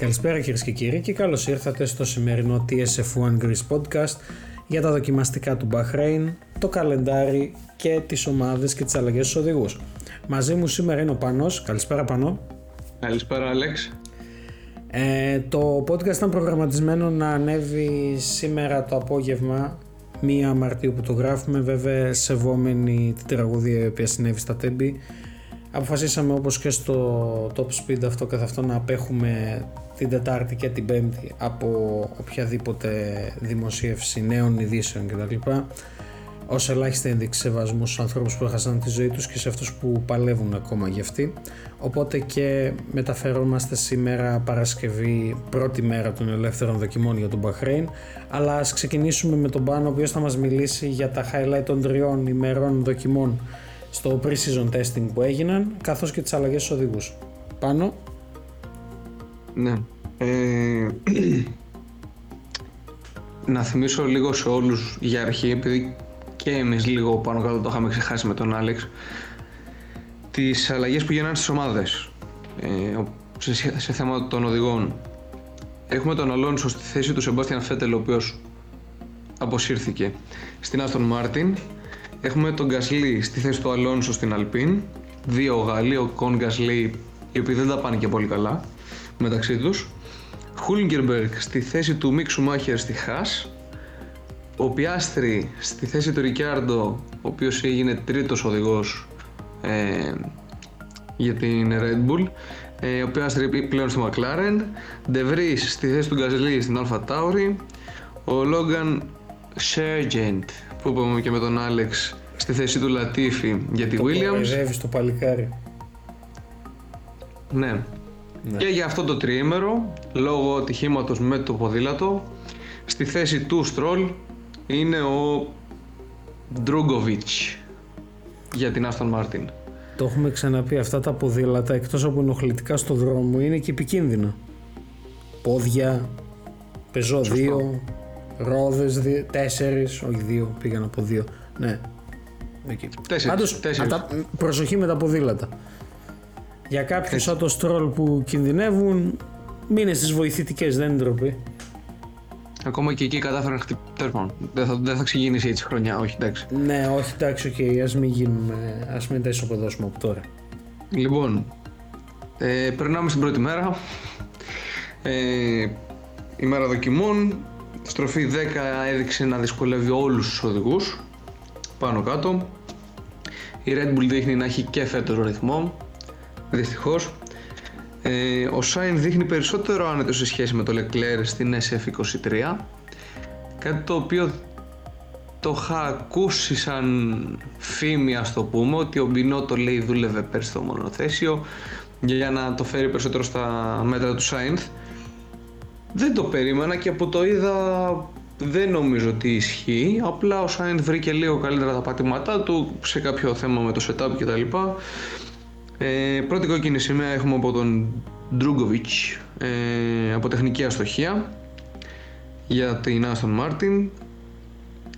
Καλησπέρα κυρίες και κύριοι και καλώς ήρθατε στο σημερινό TSF1 Greece Podcast για τα δοκιμαστικά του Bahrain, το καλεντάρι και τις ομάδες και τις αλλαγές στους οδηγούς. Μαζί μου σήμερα είναι ο Πανός. Καλησπέρα Πανό. Καλησπέρα Άλεξ. Ε, το podcast ήταν προγραμματισμένο να ανέβει σήμερα το απόγευμα 1 Μαρτίου που το γράφουμε βέβαια σεβόμενη την τραγωδία η οποία συνέβη στα Τέμπη αποφασίσαμε όπως και στο Top Speed αυτό καθ' αυτό να απέχουμε την Τετάρτη και την Πέμπτη από οποιαδήποτε δημοσίευση νέων ειδήσεων κτλ. Ω ελάχιστη ένδειξη σεβασμού στους ανθρώπους που έχασαν τη ζωή τους και σε αυτούς που παλεύουν ακόμα για αυτή. Οπότε και μεταφερόμαστε σήμερα Παρασκευή, πρώτη μέρα των ελεύθερων δοκιμών για τον Μπαχρέιν. Αλλά ας ξεκινήσουμε με τον Πάνο, ο οποίος θα μας μιλήσει για τα highlight των τριών ημερών δοκιμών στο pre-season testing που έγιναν, καθώς και τις αλλαγές στους οδηγούς. Πάνω. Ναι. Ε, να θυμίσω λίγο σε όλους για αρχή, επειδή και εμείς λίγο πάνω κάτω το είχαμε ξεχάσει με τον Άλεξ, τις αλλαγές που γίνανε στις ομάδες ε, σε, σε θέμα των οδηγών. Έχουμε τον Αλόνσο στη θέση του Σεμπάστιαν Φέτελ, ο οποίος αποσύρθηκε στην Άστον Μάρτιν Έχουμε τον Γκασλί στη θέση του Αλόνσο στην Αλπίν. Δύο Γάλλοι, Οκόν Γκασλί, οι οποίοι δεν τα πάνε και πολύ καλά μεταξύ τους. Χούλγκερμπεργκ στη θέση του Μικ Σουμάχερ στη Χάς. Ο Πιάστρι στη θέση του Ρικιάρντο, ο οποίος έγινε τρίτος οδηγός ε, για την Red Bull. Ε, ο Πιάστρι πλέον στη McLaren. Ντε Βρις στη θέση του Γκασλί στην Alpha Tauri. Ο Λόγκαν Σέρτζεντ που είπαμε και με τον Άλεξ στη θέση του Λατίφη για τη, το Williams. Το παλικάρι. Ναι. ναι. Και για αυτό το τριήμερο, λόγω ατυχήματος με το ποδήλατο, στη θέση του Στρόλ είναι ο Ντρούγκοβιτς για την Άστον Μάρτιν. Το έχουμε ξαναπεί, αυτά τα ποδήλατα εκτός από ενοχλητικά στο δρόμο είναι και επικίνδυνα. Πόδια, πεζό δύο, ρόδε, τέσσερις, όχι δύο, πήγαν από δύο. Ναι. Εκεί. Τέσσερις, προσοχή με τα ποδήλατα. Για κάποιους σαν το στρόλ που κινδυνεύουν, μείνε στις βοηθητικές, δεν είναι ντροπή. Ακόμα και εκεί κατάφεραν να χτυπήσουν. Δεν θα, δεν θα ξεκινήσει έτσι χρονιά, όχι εντάξει. Ναι, όχι εντάξει, οκ, okay, ας μην γίνουμε. Α μην τα ισοπεδώσουμε από τώρα. Λοιπόν, ε, περνάμε στην πρώτη μέρα. Ε, ημέρα δοκιμών. Στροφή 10 έδειξε να δυσκολεύει όλους τους οδηγούς πάνω κάτω. Η Red Bull δείχνει να έχει και φέτος ρυθμό, δυστυχώς. Ε, ο Sainz δείχνει περισσότερο άνετο σε σχέση με το Leclerc στην SF23 κάτι το οποίο το είχα ακούσει σαν φήμη ας το πούμε ότι ο Μπινότο λέει δούλευε πέρσι στο μονοθέσιο για να το φέρει περισσότερο στα μέτρα του Sainz δεν το περίμενα και από το είδα δεν νομίζω ότι ισχύει. Απλά ο Σάιντ βρήκε λίγο καλύτερα τα πατήματά του σε κάποιο θέμα με το setup κτλ. Ε, πρώτη κόκκινη σημαία έχουμε από τον Ντρούγκοβιτς ε, από τεχνική αστοχία για την Aston Martin.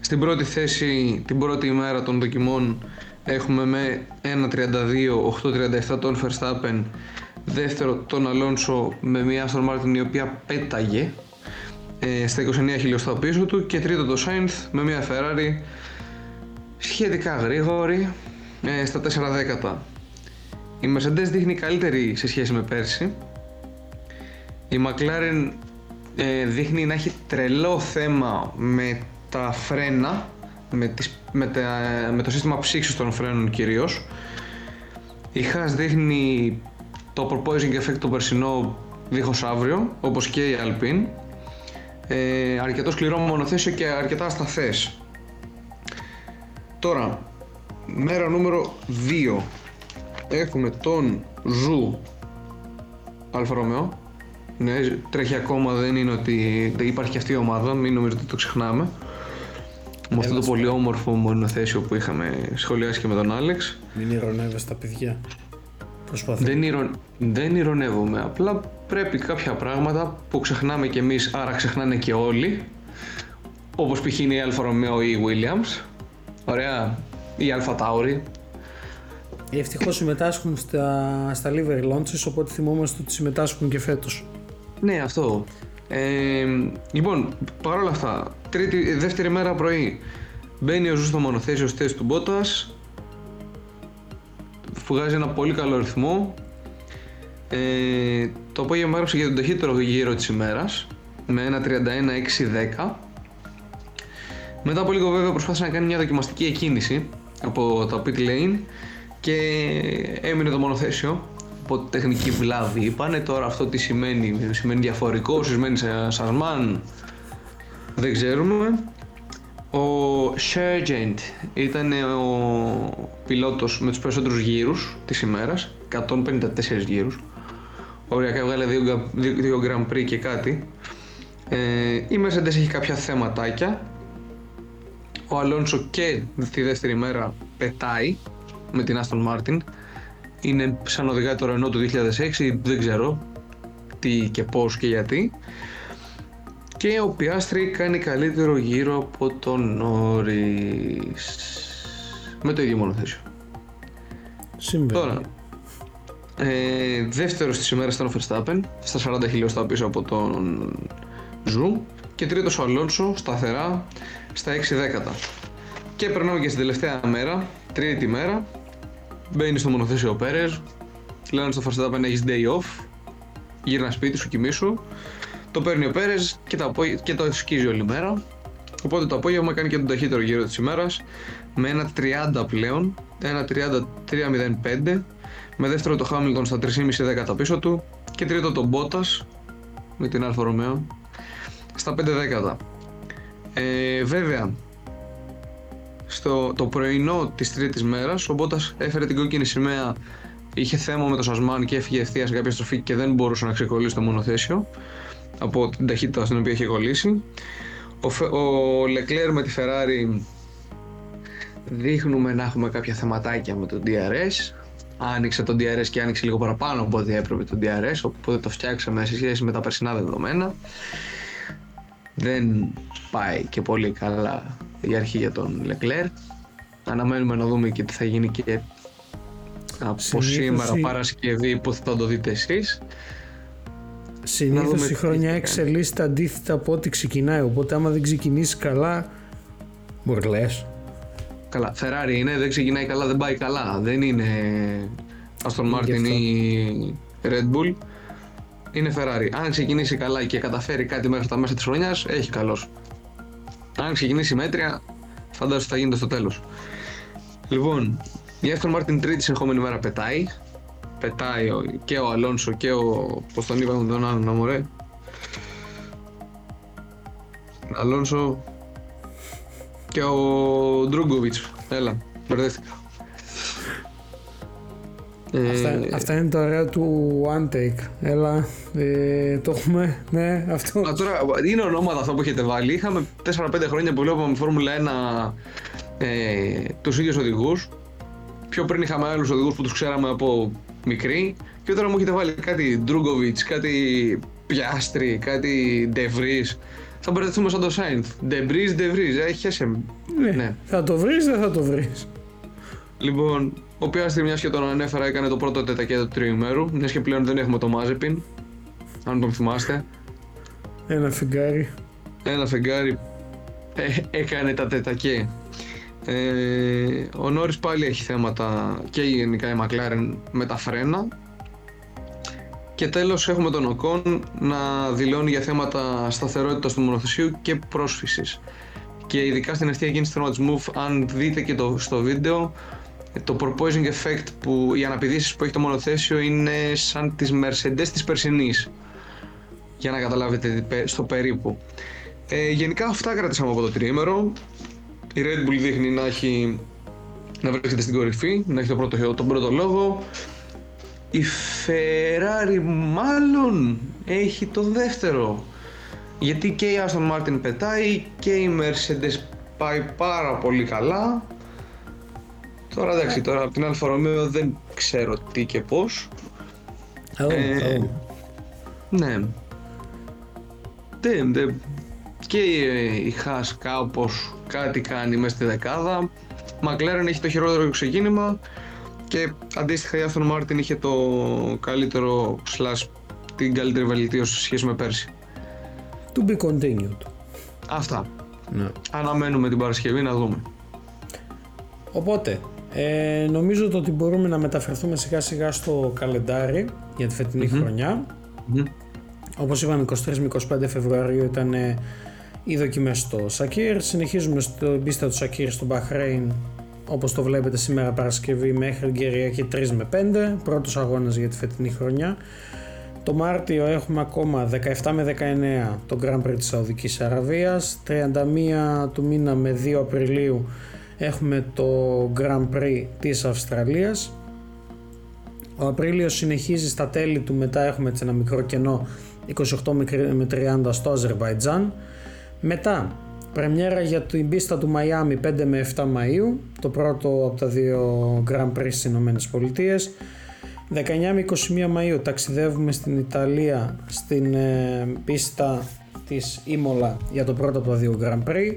Στην πρώτη θέση, την πρώτη ημέρα των δοκιμών έχουμε με 1.32, 8.37 τον Verstappen δεύτερο τον Αλόνσο με μια Aston Martin η οποία πέταγε ε, στα 29 χιλιοστά πίσω του και τρίτο το Sainz με μια Ferrari σχετικά γρήγορη ε, στα 4 δέκατα. Η Mercedes δείχνει καλύτερη σε σχέση με πέρσι. Η McLaren ε, δείχνει να έχει τρελό θέμα με τα φρένα, με, τις, με, τα, με το σύστημα ψύξης των φρένων κυρίως. Η Haas δείχνει το porpoising effect το περσινό δίχως αύριο, όπως και η Alpine. Ε, αρκετό σκληρό μονοθέσιο και αρκετά ασταθές. Τώρα, μέρα νούμερο 2. Έχουμε τον Ζου Alfa Romeo. Ναι, τρέχει ακόμα, δεν είναι ότι δεν υπάρχει αυτή η ομάδα, μην νομίζετε ότι το ξεχνάμε. Με αυτό το πολύ όμορφο μονοθέσιο που είχαμε σχολιάσει και με τον Άλεξ. Μην ειρωνεύεσαι τα παιδιά. Δεν, ειρω... δεν ειρωνεύομαι. Απλά πρέπει κάποια πράγματα που ξεχνάμε κι εμείς, άρα ξεχνάνε και όλοι. Όπως π.χ. είναι η Alfa Romeo ή η Williams. Ωραία. Ή η Alpha Tauri. Ευτυχώς συμμετάσχουν στα, στα livery launches, οπότε θυμόμαστε ότι συμμετάσχουν και φέτος. Ναι, αυτό. Ε, λοιπόν, παρόλα αυτά, τρίτη, δεύτερη μέρα πρωί μπαίνει ο Ζου στο μονοθέσιο στη θέση του Μπότας. Βγάζει ένα πολύ καλό ρυθμό. Ε, το απόγευμα έγραψε για τον ταχύτερο γύρο της ημέρας με ένα 31-6-10. Μετά από λίγο βέβαια προσπάθησε να κάνει μια δοκιμαστική εκκίνηση από τα pit lane και έμεινε το μονοθέσιο από τεχνική βλάβη είπανε τώρα αυτό τι σημαίνει, σημαίνει διαφορικό, σημαίνει σασμάν δεν ξέρουμε ο Sergeant ήταν ο πιλότος με τους περισσότερους γύρους της ημέρας 154 γύρους. Οριακά έβγαλε 2 Grand Prix και κάτι. Ε, η Mercedes έχει κάποια θεματάκια. Ο Αλόνσο και τη δεύτερη μέρα πετάει με την Aston Martin. Είναι σαν οδηγάει το Renault του 2006 δεν ξέρω τι και πώς και γιατί και ο Πιάστρη κάνει καλύτερο γύρο από τον Norris με το ίδιο μονοθέσιο Συμβαίνει. Τώρα, ε, δεύτερος της ημέρας ήταν ο Verstappen στα 40 χιλιοστά πίσω από τον Ζου και τρίτος ο Αλόνσο σταθερά στα 6 δέκατα. Και περνάμε και στην τελευταία μέρα, τρίτη μέρα, μπαίνει στο μονοθέσιο ο Πέρες, λένε στο Verstappen έχεις day off, γύρνα σπίτι σου, κοιμήσου, το παίρνει ο Πέρες και το, και το σκίζει όλη μέρα. Οπότε το απόγευμα κάνει και τον ταχύτερο γύρο της ημέρας με ένα 30 πλέον, ένα 33-05 με δεύτερο το Hamilton στα 3,5 δέκατα πίσω του και τρίτο το Bottas με την Alfa Romeo στα 5 δέκατα. Ε, βέβαια, στο το πρωινό της τρίτης μέρας ο Bottas έφερε την κόκκινη σημαία είχε θέμα με το Σασμάν και έφυγε ευθεία σε κάποια στροφή και δεν μπορούσε να ξεκολλήσει το μονοθέσιο από την ταχύτητα στην οποία είχε κολλήσει. Ο, ο Leclerc με τη Ferrari δείχνουμε να έχουμε κάποια θεματάκια με το DRS άνοιξε το DRS και άνοιξε λίγο παραπάνω από ό,τι έπρεπε το DRS οπότε το φτιάξαμε σε σχέση με τα περσινά δεδομένα. Δεν πάει και πολύ καλά η αρχή για τον Leclerc. Αναμένουμε να δούμε και τι θα γίνει και από σήμερα Παρασκευή που θα το δείτε εσείς Συνήθως η χρονιά εξελίσσεται αντίθετα από ό,τι ξεκινάει. Οπότε, άμα δεν ξεκινήσεις καλά, μπορεί Καλά, Ferrari είναι, δεν ξεκινάει καλά, δεν πάει καλά. Δεν είναι Aston Martin ή Red Bull. Είναι Ferrari. Αν ξεκινήσει καλά και καταφέρει κάτι μέχρι τα μέσα της χρονιάς, έχει καλός. Αν ξεκινήσει μέτρια, φαντάζομαι θα γίνεται στο τέλος. Λοιπόν, η Aston Martin τρίτη συνεχόμενη μέρα πετάει. Πετάει και ο Αλόνσο και ο. Πώς τον είπαμε τον άλλον, να μωρέ. Αλόνσο και ο Ντρούγκοβιτς. Έλα, μπερδεύτηκα. Αυτά, ε, αυτά, είναι το ωραίο του One Take. Έλα, ε, το έχουμε. Ναι, αυτό. Α, τώρα, είναι ονόματα αυτό που έχετε βάλει. Είχαμε 4-5 χρόνια που βλέπαμε Φόρμουλα 1 ε, τους ίδιους οδηγούς. Πιο πριν είχαμε άλλους οδηγούς που τους ξέραμε από μικροί. Και τώρα μου έχετε βάλει κάτι Ντρούγκοβιτ, κάτι Πιάστρι, κάτι Ντεβρί. Θα μπερδευτούμε σαν το Σάινθ. Ντεμπρί, Ντεβρί, έχει ναι. ναι. Θα το βρεις, δεν θα το βρεις. Λοιπόν, ο Πιάστρι, μιας και τον ανέφερα, έκανε το πρώτο τετακέτο του τριημέρου. Μιας και πλέον δεν έχουμε το Μάζεπιν. Αν τον θυμάστε. Ένα φεγγάρι. Ένα φεγγάρι ε, έκανε τα τετακέ. Ε, ο Νόρις πάλι έχει θέματα και γενικά η McLaren με τα φρένα και τέλος έχουμε τον Οκόν να δηλώνει για θέματα σταθερότητας του μονοθεσίου και πρόσφυσης και ειδικά στην ευθεία κίνηση του αν δείτε και το, στο βίντεο το proposing effect που οι αναπηδήσεις που έχει το μονοθέσιο είναι σαν τις Mercedes της περσινής για να καταλάβετε στο περίπου. Ε, γενικά αυτά κρατήσαμε από το τριήμερο. Η Red Bull δείχνει να, έχει, να βρίσκεται στην κορυφή, να έχει το πρώτο, τον πρώτο λόγο. Η Ferrari μάλλον έχει το δεύτερο. Γιατί και η Aston Martin πετάει και η Mercedes πάει πάρα πολύ καλά. Τώρα εντάξει, τώρα από την Alfa Romeo δεν ξέρω τι και πώς. Oh, ε, oh. Ναι. Δεν, δεν. Και η Haas κάπως κάτι κάνει μέσα στη δεκάδα. McLaren έχει το χειρότερο ξεκίνημα και αντίστοιχα η Aston Martin είχε το καλύτερο slash την καλύτερη βελτίωση σε σχέση με πέρσι. To be continued. Αυτά. Ναι. Αναμένουμε την Παρασκευή να δούμε. Οπότε, ε, νομίζω ότι μπορούμε να μεταφερθούμε σιγά σιγά στο καλεντάρι για τη φετινη χρονιά. Μμμ. Όπως είπαμε 23 με 25 Φεβρουαρίου ήταν ε, οι δοκιμές στο Σακίρ. Συνεχίζουμε στην πίστα του Σακίρ στο Μπαχρέιν όπως το βλέπετε σήμερα Παρασκευή μέχρι την Κυριακή 3 με 5. Πρώτος αγώνας για τη φετινή χρονιά. Το Μάρτιο έχουμε ακόμα 17 με 19 το Grand Prix της Σαουδικής Αραβίας. 31 του μήνα με 2 Απριλίου έχουμε το Grand Prix της Αυστραλίας. Ο Απρίλιος συνεχίζει στα τέλη του, μετά έχουμε έτσι ένα μικρό κενό 28 με 30 στο Αζερβαϊτζάν. Μετά, πρεμιέρα για την πίστα του Μαϊάμι 5 με 7 Μαΐου, το πρώτο από τα δύο Grand Prix στις Ηνωμένες Πολιτείες. 19 με 21 Μαΐου ταξιδεύουμε στην Ιταλία στην ε, πίστα της Ήμολα για το πρώτο από τα δύο Grand Prix.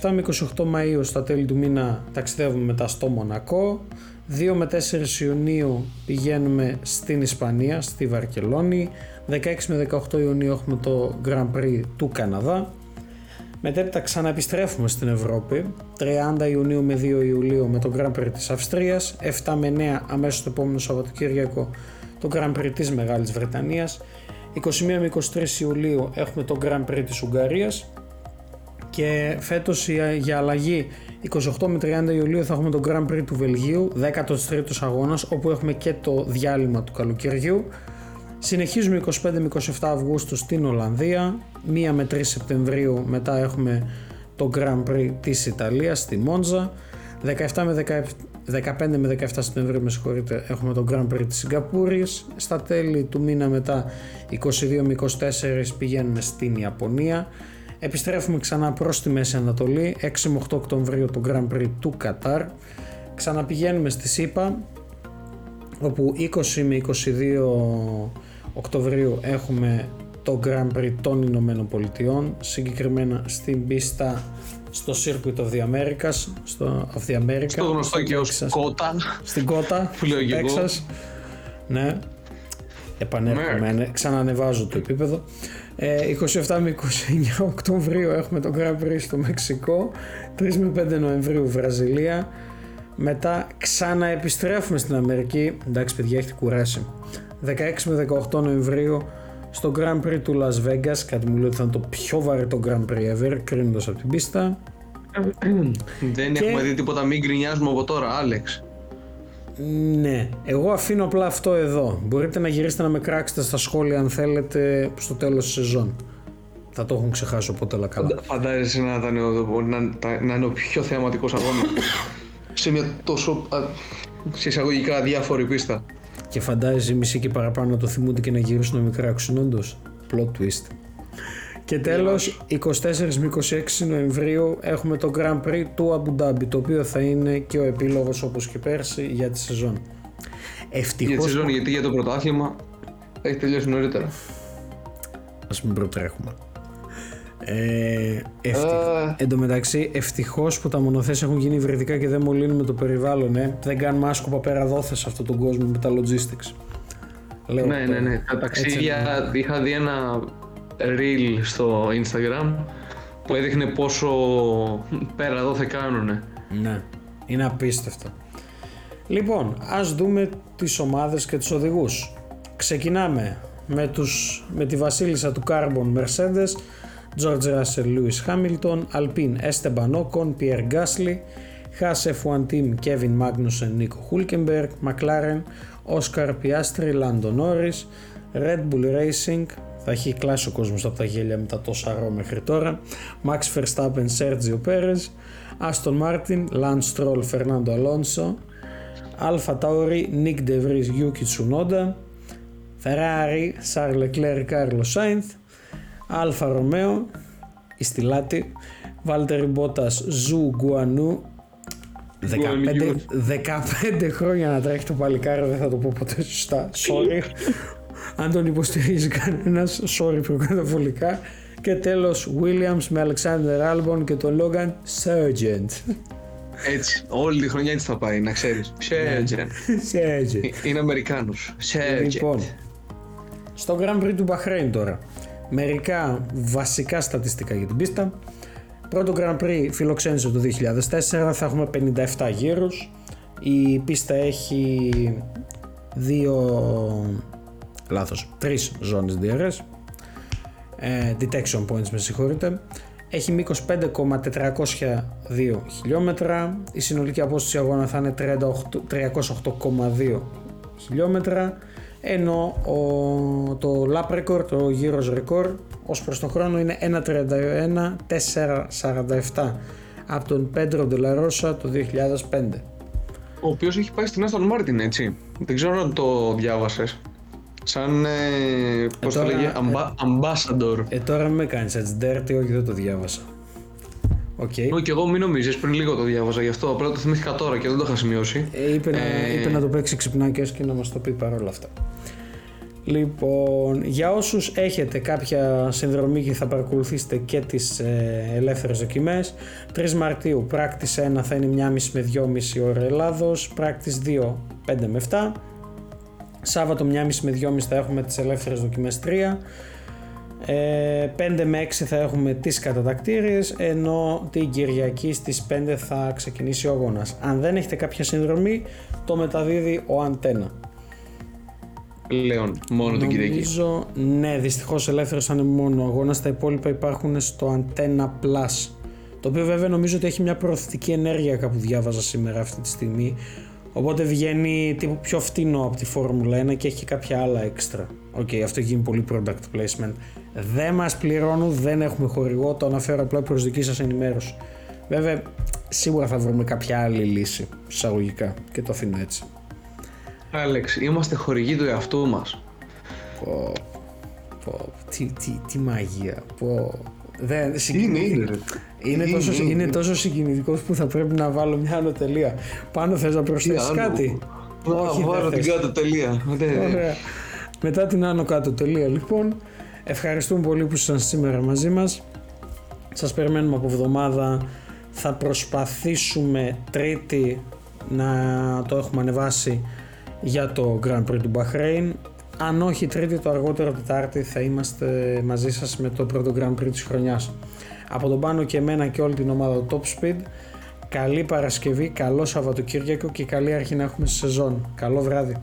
27 με 28 Μαΐου στα τέλη του μήνα ταξιδεύουμε μετά στο Μονακό. 2 με 4 Ιουνίου πηγαίνουμε στην Ισπανία, στη Βαρκελόνη. 16 με 18 Ιουνίου έχουμε το Grand Prix του Καναδά. Μετέπειτα ξαναεπιστρέφουμε στην Ευρώπη. 30 Ιουνίου με 2 Ιουλίου με το Grand Prix της Αυστρίας. 7 με 9 αμέσως το επόμενο Σαββατοκύριακο το Grand Prix της Μεγάλης Βρετανίας. 21 με 23 Ιουλίου έχουμε το Grand Prix της Ουγγαρίας και φέτος η- για αλλαγή 28 με 30 Ιουλίου θα έχουμε το Grand Prix του Βελγίου 13ος αγώνας όπου έχουμε και το διάλειμμα του καλοκαιριού Συνεχίζουμε 25 με 27 Αυγούστου στην Ολλανδία. 1 με 3 Σεπτεμβρίου μετά έχουμε το Grand Prix της Ιταλίας στη Μόντζα. 17 με 17 15 με 17 Σεπτεμβρίου με συγχωρείτε έχουμε το Grand Prix της Σιγκαπούρης. Στα τέλη του μήνα μετά 22 με 24 πηγαίνουμε στην Ιαπωνία. Επιστρέφουμε ξανά προς τη Μέση Ανατολή. 6 με 8 Οκτωβρίου το Grand Prix του Κατάρ. Ξαναπηγαίνουμε στη ΣΥΠΑ όπου 20 με 22 Οκτωβρίου έχουμε το Grand Prix των Ηνωμένων Πολιτειών συγκεκριμένα στην πίστα στο Circuit of the Americas στο of the America, Το γνωστό και ως Texas. κότα. στην Κότα, Που λέω και εγώ. Texas. Ναι. Επανέρχομαι, ναι. ξανανεβάζω το επίπεδο. Ε, 27 με 29 Οκτωβρίου έχουμε το Grand Prix στο Μεξικό. 3 με 5 Νοεμβρίου Βραζιλία. Μετά ξαναεπιστρέφουμε στην Αμερική. Εντάξει παιδιά έχετε κουράσει. 16 με 18 Νοεμβρίου στο Grand Prix του Las Vegas. Κάτι μου λέει ότι θα είναι το πιο βαρετό Grand Prix ever, κρίνοντας από την πίστα. Δεν Και- έχουμε δει τίποτα, μην γκρινιάζουμε από τώρα, Άλεξ. Ναι, εγώ αφήνω απλά αυτό εδώ. Μπορείτε να γυρίσετε να με κράξετε στα σχόλια αν θέλετε στο τέλος της σεζόν. Θα το έχουν ξεχάσει οπότε όλα καλά. Φαντάζεσαι να, ήταν ο, να, τα- να είναι ο πιο θεαματικός αγώνας. σε μια τόσο α, σε εισαγωγικά διάφορη πίστα. Και φαντάζεσαι οι μισοί και παραπάνω να το θυμούνται και να γυρίσουν να με κράξουν όντως. Plot twist. Και τέλος, 24 με 26 Νοεμβρίου έχουμε το Grand Prix του Abu Dhabi, το οποίο θα είναι και ο επίλογος όπως και πέρσι για τη σεζόν. Για τη Ευτυχώς σεζόν, γιατί για το πρωτάθλημα έχει τελειώσει νωρίτερα. Ας μην προτρέχουμε. Ε, ευτυχ... Α. Εν τω μεταξύ, ευτυχώς που τα μονοθέσια έχουν γίνει υβριδικά και δεν μολύνουμε το περιβάλλον. Ε. Δεν κάνουμε άσκοπα πέρα δόθες σε αυτόν τον κόσμο με τα logistics. Λέω Ναι, τώρα. ναι, ναι. Τα ταξίδια είχα δει ένα reel στο Instagram που έδειχνε πόσο πέρα εδώ θα κάνουνε. Ναι, είναι απίστευτο. Λοιπόν, ας δούμε τις ομάδες και τους οδηγούς. Ξεκινάμε με, τους, με τη βασίλισσα του Carbon Mercedes, George Russell Lewis Hamilton, Alpine Esteban Ocon, Pierre Gasly, Haas F1 Team Kevin Magnussen, Nico Hulkenberg, McLaren, Oscar Piastri, Lando Norris, Red Bull Racing, θα έχει κλάσει ο κόσμος από τα γέλια με τα τόσα ρο μέχρι τώρα, Max Verstappen, Sergio Perez, Aston Martin, Lance Stroll, Fernando Alonso, Alpha Tauri, Nick De Vries, Yuki Tsunoda, Ferrari, Charles Leclerc, Carlos Sainz, Alfa Romeo, η στυλάτη, Valtteri Bottas, Ζου Γκουανού, 15, 15 χρόνια να τρέχει το παλικάρι, δεν θα το πω ποτέ σωστά, sorry. Αν τον υποστηρίζει κανένας, sorry προκαταβολικά. Και τέλος Williams με Alexander Albon και τον Logan Sargent. Έτσι, όλη τη χρονιά έτσι θα πάει, να ξέρεις. Σέργεν. Sargent. Είναι Αμερικάνος. Σέργεν. Λοιπόν, Στο Grand Prix του Bahrain τώρα. Μερικά βασικά στατιστικά για την πίστα. Πρώτο Grand Prix φιλοξένησε το 2004, θα έχουμε 57 γύρους. Η πίστα έχει δύο, λάθος, τρεις ζώνες DRS. Ε, detection points με συγχωρείτε. Έχει μήκος 5,402 χιλιόμετρα. Η συνολική απόσταση αγώνα θα είναι 308,2 χιλιόμετρα ενώ ο, το lap record, το γύρος record ως προς τον χρόνο είναι 1.31.447 από τον Πέντρο Ντελαρόσα το 2005. Ο οποίος έχει πάει στην Aston Martin έτσι, δεν ξέρω αν το διάβασες. Σαν, ε, πώς το λέγε, ambassador. Ε, τώρα με κάνεις έτσι dirty, όχι δεν το διάβασα. Okay. και εγώ μην νομίζεις, πριν λίγο το διάβαζα γι' αυτό, απλά το θυμήθηκα τώρα και δεν το είχα σημειώσει. Ε, είπε, να, ε, είπε να το παίξει ξυπνάκια και να μας το πει παρόλα αυτά. Λοιπόν, για όσους έχετε κάποια συνδρομή και θα παρακολουθήσετε και τις ε, ελεύθερες δοκιμές 3 Μαρτίου πράκτης 1 θα είναι 1,5 με 2,5 ώρα Ελλάδος πράκτης 2 5 με 7 Σάββατο 1,5 με 2,5 θα έχουμε τις ελεύθερες δοκιμές 3 5 ε, με 6 θα έχουμε τις κατατακτήριες ενώ την Κυριακή στις 5 θα ξεκινήσει ο αγώνας. Αν δεν έχετε κάποια συνδρομή το μεταδίδει ο Αντένα. Λέων, μόνο την Κυριακή. Νομίζω, ναι, δυστυχώς ελεύθερος θα είναι μόνο ο αγώνας. Τα υπόλοιπα υπάρχουν στο Antenna Plus. Το οποίο βέβαια νομίζω ότι έχει μια προωθητική ενέργεια κάπου διάβαζα σήμερα αυτή τη στιγμή. Οπότε βγαίνει τύπου πιο φτηνό από τη Φόρμουλα 1 και έχει και κάποια άλλα έξτρα. Οκ, okay, αυτό γίνει πολύ product placement. Δεν μας πληρώνουν, δεν έχουμε χορηγό, το αναφέρω απλά προς δική σας ενημέρωση. Βέβαια, σίγουρα θα βρούμε κάποια άλλη λύση, εισαγωγικά, και το αφήνω έτσι. Άλεξ, είμαστε χορηγοί του εαυτού μας. Πω, πω, τι, τι, τι μαγεία, πω. Δεν, είναι, είναι, είναι, τόσο, είναι, τόσο συγκινητικός που θα πρέπει να βάλω μια άνω τελεία. Πάνω θες να προσθέσεις κάτι; Να βάλω την κάτω τελεία. Ωραία. Μετά την άνω κάτω τελεία λοιπόν. Ευχαριστούμε πολύ που ήσασταν σήμερα μαζί μας. Σας περιμένουμε από εβδομάδα. Θα προσπαθήσουμε τρίτη να το έχουμε ανεβάσει για το Grand Prix του Bahrain. Αν όχι τρίτη, το αργότερο Τετάρτη θα είμαστε μαζί σας με το πρώτο Grand Prix της χρονιάς. Από τον πάνω και εμένα και όλη την ομάδα Top Speed, καλή Παρασκευή, καλό Σαββατοκύριακο και καλή αρχή να έχουμε σεζόν. Καλό βράδυ.